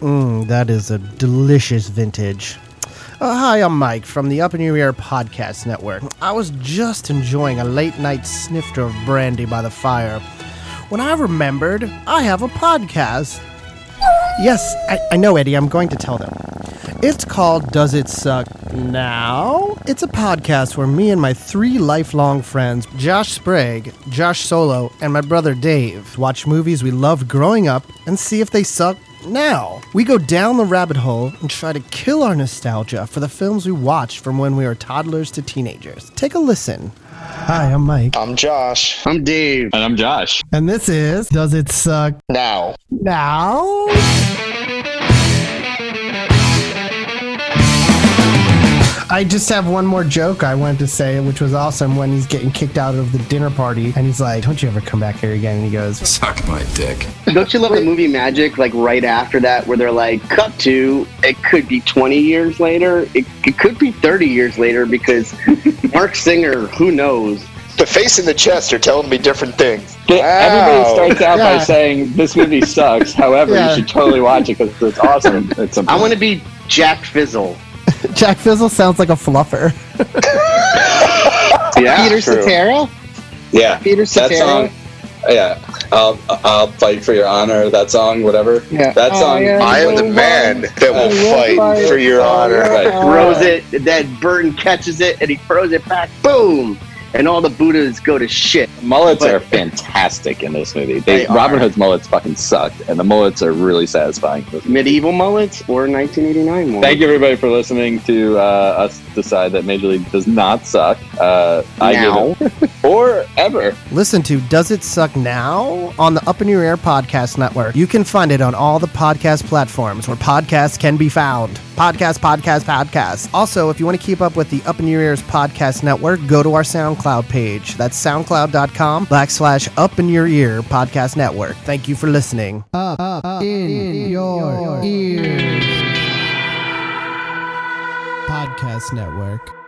Mmm, that is a delicious vintage. Uh, hi, I'm Mike from the Up in Your Ear Podcast Network. I was just enjoying a late night snifter of brandy by the fire when I remembered I have a podcast. Yes, I, I know, Eddie. I'm going to tell them. It's called Does It Suck Now? It's a podcast where me and my three lifelong friends, Josh Sprague, Josh Solow, and my brother Dave, watch movies we loved growing up and see if they suck now. We go down the rabbit hole and try to kill our nostalgia for the films we watched from when we were toddlers to teenagers. Take a listen. Hi, I'm Mike. I'm Josh. I'm Dave. And I'm Josh. And this is Does It Suck Now. Now? I just have one more joke I wanted to say, which was awesome when he's getting kicked out of the dinner party and he's like, Don't you ever come back here again? And he goes, Suck my dick. Don't you love the movie Magic? Like right after that, where they're like, cut to, it could be 20 years later. It, it could be 30 years later because Marc Singer, who knows? The face and the chest are telling me different things. Wow. Everybody starts out Yeah. by saying this movie sucks. However, Yeah. you should totally watch it because it's awesome. It's a, I want to be Jack Fizzle. Jack Fizzle sounds like a fluffer. Yeah, Peter true. Cetera? Yeah, Peter that song. Yeah, I'll I'll fight for your honor. That song, whatever. Yeah. That Oh, song. yeah. I am the man that will will fight fight for your honor. Right. throws it, then Burton catches it, and he throws it back. Boom! And all the Buddhas go to shit. mullets But- are fantastic in this movie. They, They. Robin Hood's mullets fucking sucked, and the mullets are really satisfying. in this movie. Medieval mullets or 1989 mullets? Thank you, everybody, for listening to uh, us decide that Major League does not suck. Uh, I Now. give it, or ever. Listen to Does It Suck Now on the Up in Your Ear Podcast Network. You can find it on all the podcast platforms where podcasts can be found. Podcast, podcast, podcast. Also, if you want to keep up with the Up in Your Ears Podcast Network, go to our SoundCloud page. That's soundcloud.com backslash Up in Your Ear Podcast Network. Thank you for listening. Up, up in, your ears. Podcast Network.